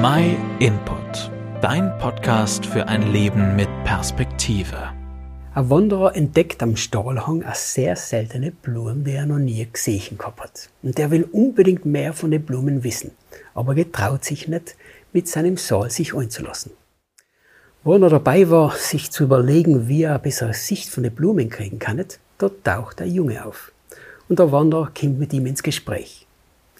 My Input, dein Podcast für ein Leben mit Perspektive. Ein Wanderer entdeckt am Stahlhang eine sehr seltene Blume, die er noch nie gesehen hat. Und der will unbedingt mehr von den Blumen wissen, aber getraut sich nicht, mit seinem Saal sich einzulassen. Wo er dabei war, sich zu überlegen, wie er eine bessere Sicht von den Blumen kriegen kann, dort taucht der Junge auf. Und der Wanderer kommt mit ihm ins Gespräch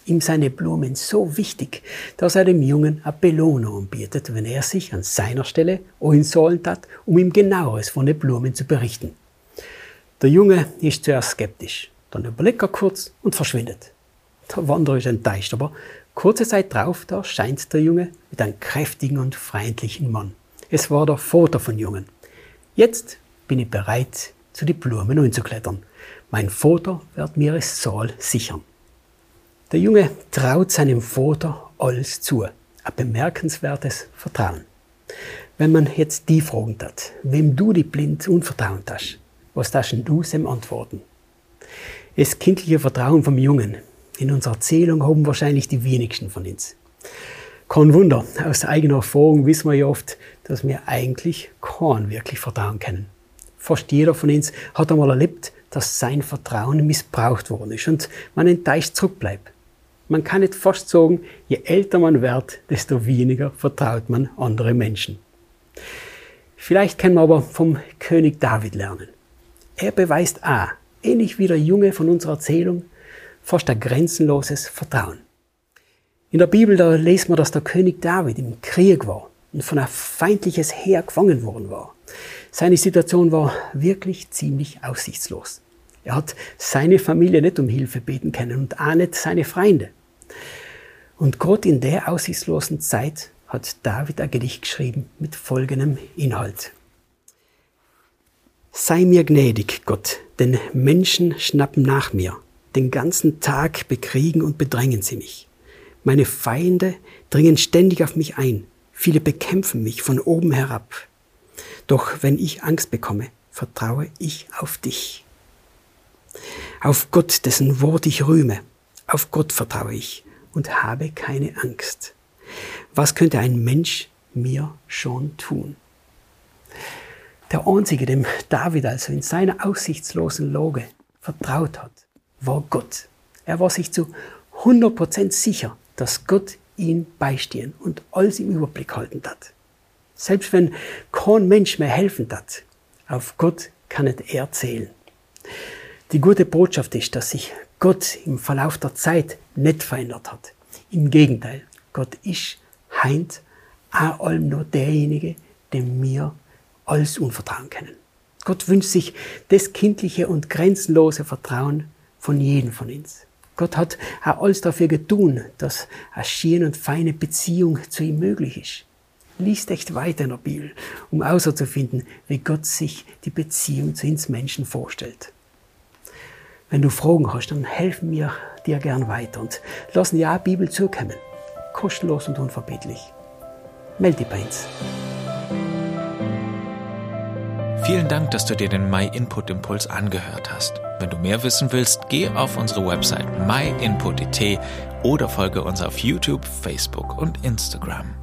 ihm seine Blumen so wichtig, dass er dem Jungen eine Belohnung anbietet, wenn er sich an seiner Stelle einsollen hat, um ihm genaueres von den Blumen zu berichten. Der Junge ist zuerst skeptisch, dann überlegt er kurz und verschwindet. Der Wanderer ist enttäuscht, aber kurze Zeit drauf, da erscheint der Junge mit einem kräftigen und freundlichen Mann. Es war der Vater von Jungen. Jetzt bin ich bereit, zu den Blumen einzuklettern. Mein Vater wird mir es Saal sichern. Der Junge traut seinem Vater alles zu. Ein bemerkenswertes Vertrauen. Wenn man jetzt die fragen hat, wem du die blind unvertrauen hast, was darfst du ihm antworten? Das kindliche Vertrauen vom Jungen in unserer Erzählung haben wahrscheinlich die wenigsten von uns. Kein Wunder, aus eigener Erfahrung wissen wir ja oft, dass wir eigentlich kein wirklich vertrauen können. Fast jeder von uns hat einmal erlebt, dass sein Vertrauen missbraucht worden ist und man enttäuscht zurückbleibt. Man kann nicht fast sagen, je älter man wird, desto weniger vertraut man andere Menschen. Vielleicht können wir aber vom König David lernen. Er beweist A, ähnlich wie der Junge von unserer Erzählung, fast ein grenzenloses Vertrauen. In der Bibel, da lesen wir, dass der König David im Krieg war und von ein feindliches Heer gefangen worden war. Seine Situation war wirklich ziemlich aussichtslos. Er hat seine Familie nicht um Hilfe beten können und auch nicht seine Freunde. Und gerade in der aussichtslosen Zeit hat David ein Gedicht geschrieben mit folgendem Inhalt. Sei mir gnädig, Gott, denn Menschen schnappen nach mir. Den ganzen Tag bekriegen und bedrängen sie mich. Meine Feinde dringen ständig auf mich ein. Viele bekämpfen mich von oben herab. Doch wenn ich Angst bekomme, vertraue ich auf dich. Auf Gott, dessen Wort ich rühme. Auf Gott vertraue ich und habe keine Angst. Was könnte ein Mensch mir schon tun? Der Einzige, dem David also in seiner aussichtslosen Lage vertraut hat, war Gott. Er war sich zu 100% sicher, dass Gott ihn beistehen und alles im Überblick halten hat. Selbst wenn kein Mensch mehr helfen hat, auf Gott kann er zählen. Die gute Botschaft ist, dass sich Gott im Verlauf der Zeit nicht verändert hat. Im Gegenteil, Gott ist heint auch allem nur derjenige, dem wir alles unvertrauen können. Gott wünscht sich das kindliche und grenzenlose Vertrauen von jedem von uns. Gott hat auch alles dafür getan, dass eine schöne und feine Beziehung zu ihm möglich ist. Lies echt weiter in der Bibel, um außerzufinden, wie Gott sich die Beziehung zu uns Menschen vorstellt. Wenn du Fragen hast, dann helfen wir dir gern weiter und lassen ja Bibel zukommen. Kostenlos und unverbindlich. Melde dich bei uns. Vielen Dank, dass du dir den My Input Impuls angehört hast. Wenn du mehr wissen willst, geh auf unsere Website myinput.it oder folge uns auf YouTube, Facebook und Instagram.